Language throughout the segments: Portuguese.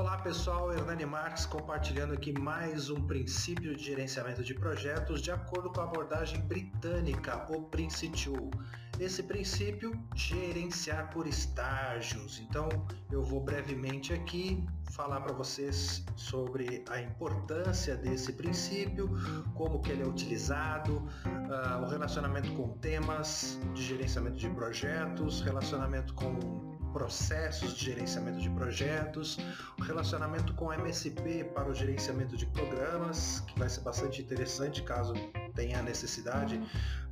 Olá pessoal, Hernani Marques compartilhando aqui mais um princípio de gerenciamento de projetos de acordo com a abordagem britânica, o Prince 2. Esse princípio, gerenciar por estágios. Então, eu vou brevemente aqui falar para vocês sobre a importância desse princípio, como que ele é utilizado, uh, o relacionamento com temas de gerenciamento de projetos, relacionamento com processos de gerenciamento de projetos, o relacionamento com MSP para o gerenciamento de programas, que vai ser bastante interessante caso tenha necessidade,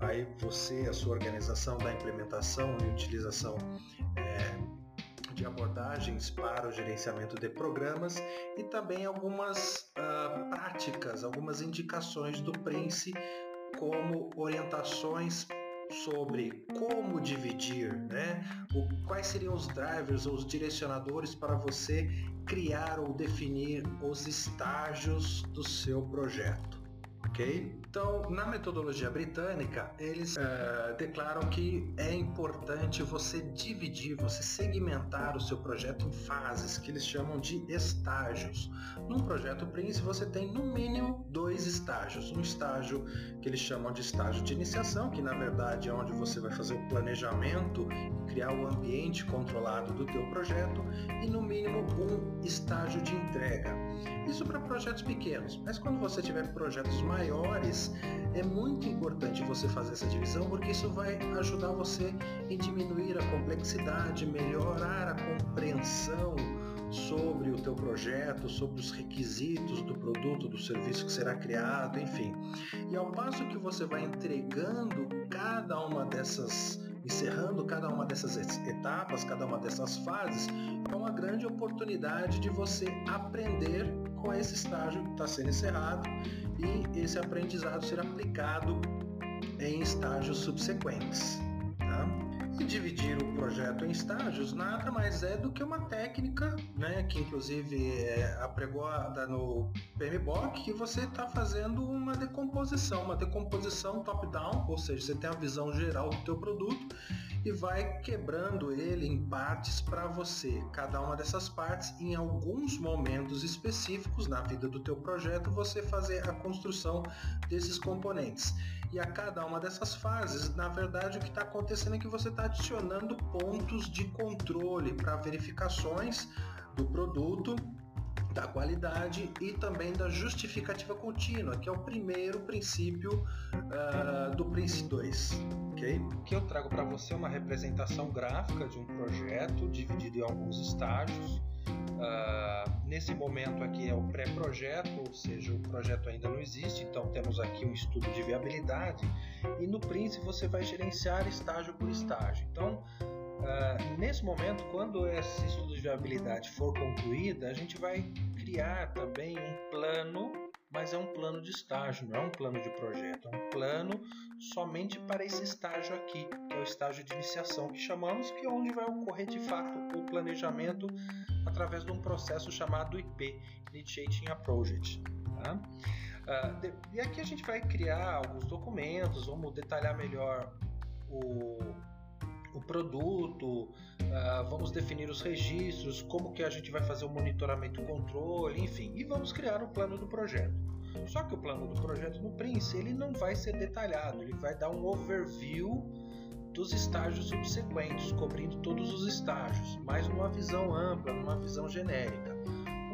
aí você, a sua organização da implementação e utilização é, de abordagens para o gerenciamento de programas e também algumas uh, práticas, algumas indicações do Prince como orientações sobre como dividir, né? O, quais seriam os drivers ou os direcionadores para você criar ou definir os estágios do seu projeto, ok? Então, na metodologia britânica, eles uh, declaram que é importante você dividir, você segmentar o seu projeto em fases, que eles chamam de estágios. Num projeto Prince, você tem no mínimo dois estágios. Um estágio que eles chamam de estágio de iniciação, que na verdade é onde você vai fazer o planejamento criar o ambiente controlado do teu projeto, e no mínimo um estágio de entrega. Isso para projetos pequenos, mas quando você tiver projetos maiores, é muito importante você fazer essa divisão porque isso vai ajudar você em diminuir a complexidade, melhorar a compreensão sobre o teu projeto, sobre os requisitos do produto, do serviço que será criado, enfim. E ao passo que você vai entregando cada uma dessas, encerrando cada uma dessas etapas, cada uma dessas fases, é uma grande oportunidade de você aprender com esse estágio que está sendo encerrado e esse aprendizado ser aplicado em estágios subsequentes. Tá? E dividir o projeto em estágios nada mais é do que uma técnica, né, que inclusive é apregoada no PMBOK, que você está fazendo uma decomposição, uma decomposição top-down, ou seja, você tem a visão geral do teu produto e vai quebrando ele em partes para você. Cada uma dessas partes, em alguns momentos específicos na vida do teu projeto, você fazer a construção desses componentes. E a cada uma dessas fases, na verdade, o que está acontecendo é que você está adicionando pontos de controle para verificações do produto da qualidade e também da justificativa contínua, que é o primeiro princípio uh, do Prince 2. Okay? Que eu trago para você uma representação gráfica de um projeto dividido em alguns estágios. Uh, nesse momento aqui é o pré-projeto, ou seja, o projeto ainda não existe, então temos aqui um estudo de viabilidade e no Prince você vai gerenciar estágio por estágio. Então, Uh, nesse momento, quando esse estudo de viabilidade for concluído, a gente vai criar também um plano, mas é um plano de estágio, não é um plano de projeto, é um plano somente para esse estágio aqui, que é o estágio de iniciação que chamamos, que é onde vai ocorrer de fato o planejamento através de um processo chamado IP, Initiating a Project. Tá? Uh, de, e aqui a gente vai criar alguns documentos, vamos detalhar melhor o o produto, uh, vamos definir os registros, como que a gente vai fazer o monitoramento e controle, enfim, e vamos criar o plano do projeto. Só que o plano do projeto no Prince ele não vai ser detalhado, ele vai dar um overview dos estágios subsequentes, cobrindo todos os estágios, mas numa visão ampla, numa visão genérica.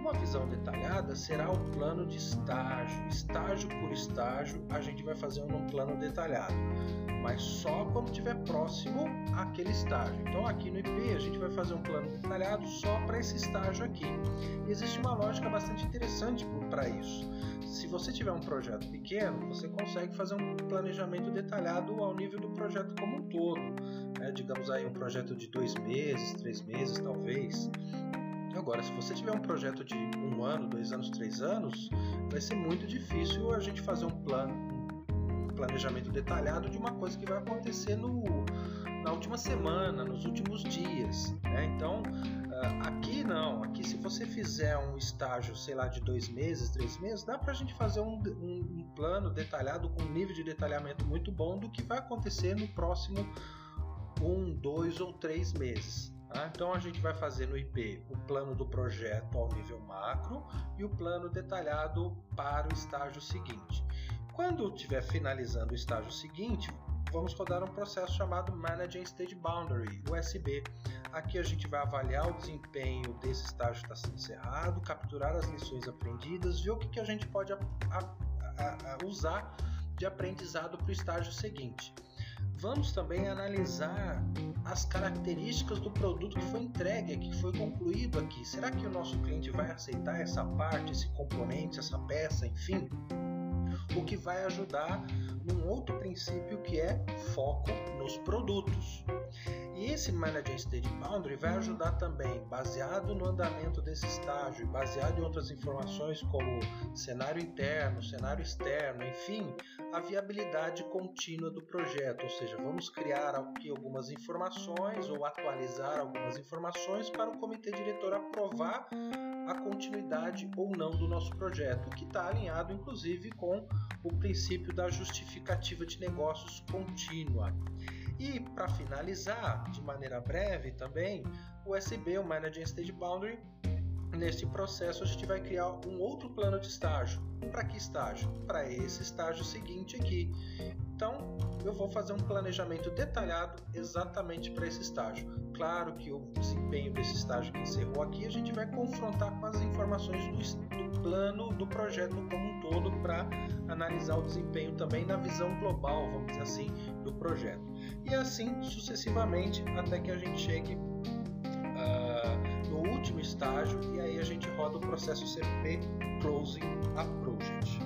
Uma visão detalhada será o plano de estágio, estágio por estágio, a gente vai fazer um plano detalhado mas só quando estiver próximo àquele estágio. Então aqui no IP a gente vai fazer um plano detalhado só para esse estágio aqui. E existe uma lógica bastante interessante para isso. Se você tiver um projeto pequeno, você consegue fazer um planejamento detalhado ao nível do projeto como um todo. Né? Digamos aí um projeto de dois meses, três meses talvez. Agora, se você tiver um projeto de um ano, dois anos, três anos, vai ser muito difícil a gente fazer um plano, planejamento detalhado de uma coisa que vai acontecer no, na última semana, nos últimos dias. Né? Então, ah, aqui não. Aqui, se você fizer um estágio, sei lá, de dois meses, três meses, dá para a gente fazer um, um, um plano detalhado com um nível de detalhamento muito bom do que vai acontecer no próximo um, dois ou três meses. Tá? Então a gente vai fazer no IP o plano do projeto ao nível macro e o plano detalhado para o estágio seguinte. Quando estiver finalizando o estágio seguinte, vamos rodar um processo chamado Managing Stage Boundary, USB. Aqui a gente vai avaliar o desempenho desse estágio que está sendo encerrado, capturar as lições aprendidas, ver o que, que a gente pode a, a, a usar de aprendizado para o estágio seguinte. Vamos também analisar as características do produto que foi entregue, que foi concluído aqui. Será que o nosso cliente vai aceitar essa parte, esse componente, essa peça, enfim? O que vai ajudar num outro princípio que é foco nos produtos. E esse Managing State Boundary vai ajudar também, baseado no andamento desse estágio, baseado em outras informações como cenário interno, cenário externo, enfim, a viabilidade contínua do projeto, ou seja, vamos criar aqui algumas informações ou atualizar algumas informações para o comitê diretor aprovar a continuidade ou não do nosso projeto, que está alinhado inclusive com o princípio da justificativa de negócios contínua. E para finalizar, de maneira breve também, o SB, o Managing Stage Boundary, neste processo a gente vai criar um outro plano de estágio. Para que estágio? Para esse estágio seguinte aqui. Então, eu vou fazer um planejamento detalhado exatamente para esse estágio. Claro que o desempenho desse estágio que encerrou aqui a gente vai confrontar com as informações do, do plano do projeto como um todo para analisar o desempenho também na visão global, vamos dizer assim, do projeto. E assim sucessivamente até que a gente chegue uh, no último estágio e aí a gente roda o processo CP Closing a Project.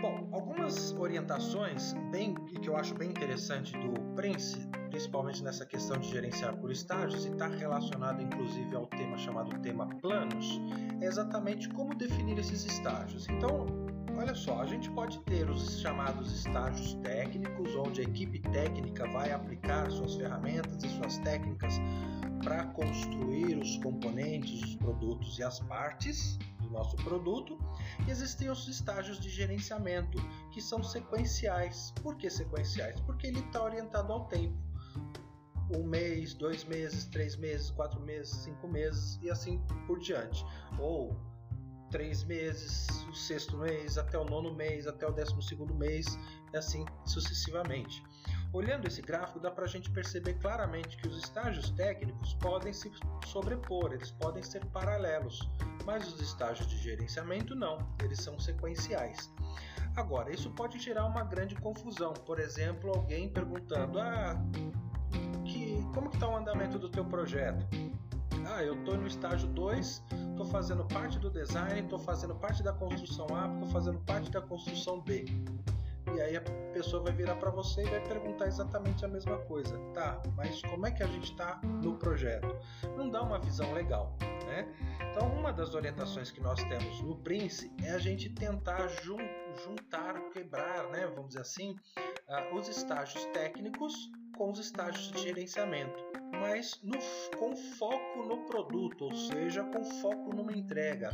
Bom, algumas orientações bem que eu acho bem interessante do Prince, principalmente nessa questão de gerenciar por estágios e está relacionado inclusive ao tema chamado tema planos, é exatamente como definir esses estágios. Então, olha só, a gente pode ter os chamados estágios técnicos, onde a equipe técnica vai aplicar suas ferramentas e suas técnicas para construir os componentes, os produtos e as partes nosso produto. E existem os estágios de gerenciamento, que são sequenciais. Por que sequenciais? Porque ele está orientado ao tempo. Um mês, dois meses, três meses, quatro meses, cinco meses e assim por diante. Ou três meses, o sexto mês, até o nono mês, até o décimo segundo mês, e assim sucessivamente. Olhando esse gráfico, dá para a gente perceber claramente que os estágios técnicos podem se sobrepor, eles podem ser paralelos, mas os estágios de gerenciamento não, eles são sequenciais. Agora, isso pode gerar uma grande confusão. Por exemplo, alguém perguntando: ah, que, como está o andamento do teu projeto? Ah, eu estou no estágio 2, estou fazendo parte do design, estou fazendo parte da construção A, estou fazendo parte da construção B e aí a pessoa vai virar para você e vai perguntar exatamente a mesma coisa. Tá, mas como é que a gente está no projeto? Não dá uma visão legal, né? Então, uma das orientações que nós temos no Prince é a gente tentar jun juntar, quebrar, né, vamos dizer assim, uh, os estágios técnicos com os estágios de gerenciamento, mas no, com foco no produto, ou seja, com foco numa entrega.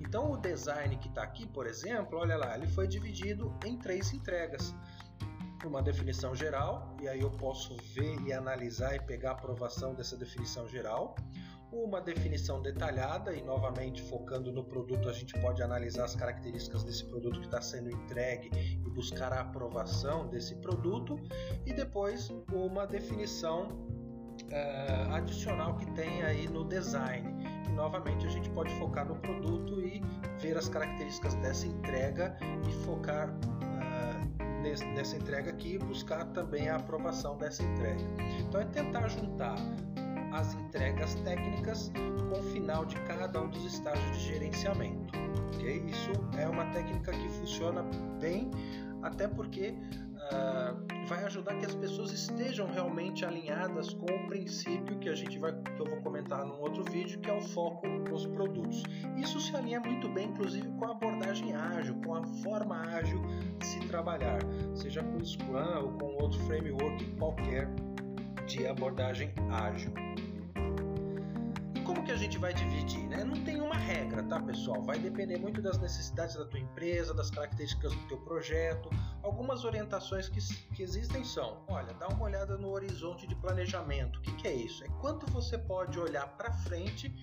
Então, o design que está aqui, por exemplo, olha lá, ele foi dividido em três entregas. Uma definição geral, e aí eu posso ver e analisar e pegar a aprovação dessa definição geral. Uma definição detalhada, e novamente focando no produto, a gente pode analisar as características desse produto que está sendo entregue e buscar a aprovação desse produto. E depois uma definição uh, adicional que tem aí no design novamente a gente pode focar no produto e ver as características dessa entrega e focar uh, nessa entrega aqui e buscar também a aprovação dessa entrega. Então é tentar juntar as entregas técnicas com o final de cada um dos estágios de gerenciamento. Okay? Isso é uma técnica que funciona bem, até porque uh, vai ajudar que as pessoas estejam realmente alinhadas com o princípio que a gente vai, que eu vou comentar num outro vídeo, que é o foco nos produtos. Isso se alinha muito bem, inclusive, com a abordagem ágil, com a forma ágil de se trabalhar, seja com Scrum ou com outro framework qualquer de abordagem ágil que a gente vai dividir? Né? Não tem uma regra, tá, pessoal? Vai depender muito das necessidades da tua empresa, das características do teu projeto. Algumas orientações que, que existem são: olha, dá uma olhada no horizonte de planejamento. O que, que é isso? É quanto você pode olhar para frente,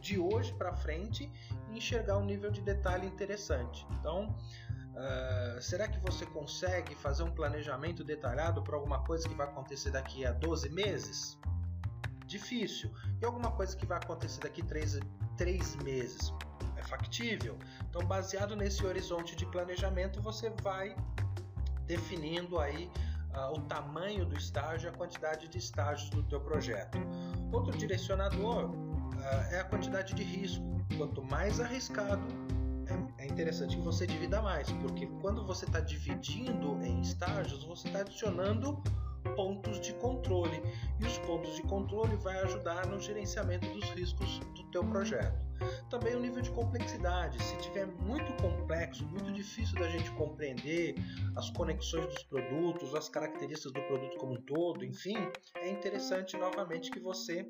de hoje para frente, e enxergar um nível de detalhe interessante. Então, Uh, será que você consegue fazer um planejamento detalhado para alguma coisa que vai acontecer daqui a 12 meses? Difícil. E alguma coisa que vai acontecer daqui a 3, 3 meses? É factível. Então, baseado nesse horizonte de planejamento, você vai definindo aí uh, o tamanho do estágio a quantidade de estágios do teu projeto. Outro direcionador uh, é a quantidade de risco. Quanto mais arriscado, é, é interessante que você divida mais, porque quando você está dividindo em estágios, você está adicionando pontos de controle e os pontos de controle vai ajudar no gerenciamento dos riscos do teu projeto. Também o nível de complexidade, se tiver muito complexo, muito difícil da gente compreender as conexões dos produtos, as características do produto como um todo, enfim, é interessante novamente que você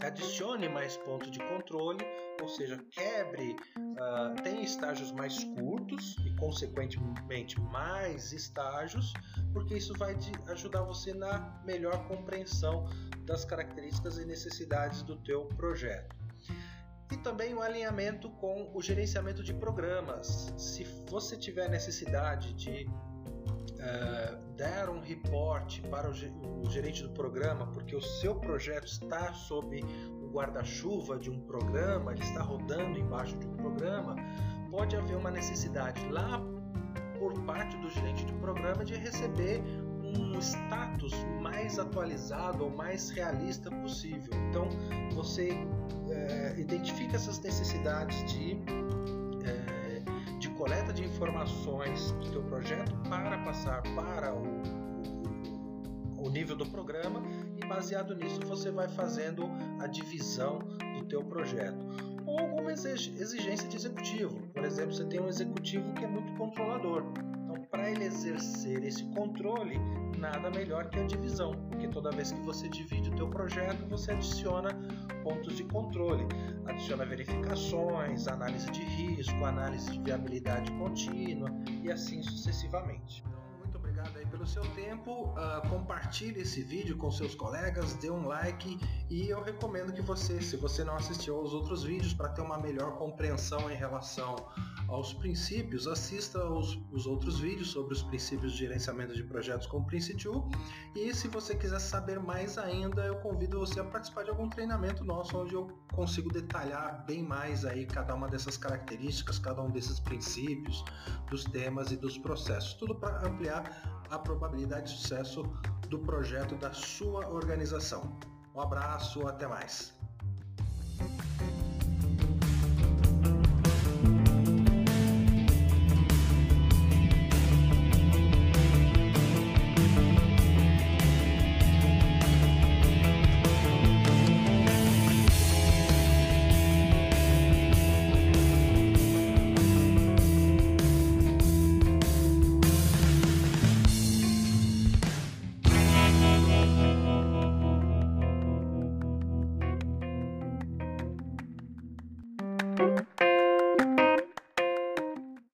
adicione mais pontos de controle, ou seja, quebre, uh, tem estágios mais curtos e, consequentemente, mais estágios, porque isso vai ajudar você na melhor compreensão das características e necessidades do teu projeto. E também o alinhamento com o gerenciamento de programas. Se você tiver necessidade de uh, dar um report para o, gerente do programa, porque o seu projeto está sob o guarda-chuva de um programa, ele está rodando embaixo de um programa, pode haver uma necessidade lá por parte do gerente do programa de receber um status mais atualizado ou mais realista possível. Então você é, identifica essas necessidades de coleta de informações do teu projeto para passar para o, o nível do programa e baseado nisso você vai fazendo a divisão do teu projeto ou alguma exigência de executivo. Por exemplo, você tem um executivo que é muito controlador. Para ele exercer esse controle, nada melhor que a divisão, porque toda vez que você divide o teu projeto, você adiciona pontos de controle. Adiciona verificações, análise de risco, análise de viabilidade contínua e assim sucessivamente. Então, muito obrigado aí pelo seu tempo. Uh, compartilhe esse vídeo com seus colegas, dê um like e eu recomendo que você, se você não assistiu aos outros vídeos para ter uma melhor compreensão em relação aos princípios, assista aos, os outros vídeos sobre os princípios de gerenciamento de projetos com o Prince2 e se você quiser saber mais ainda, eu convido você a participar de algum treinamento nosso onde eu consigo detalhar bem mais aí cada uma dessas características, cada um desses princípios, dos temas e dos processos, tudo para ampliar a probabilidade de sucesso do projeto da sua organização. Um abraço, até mais.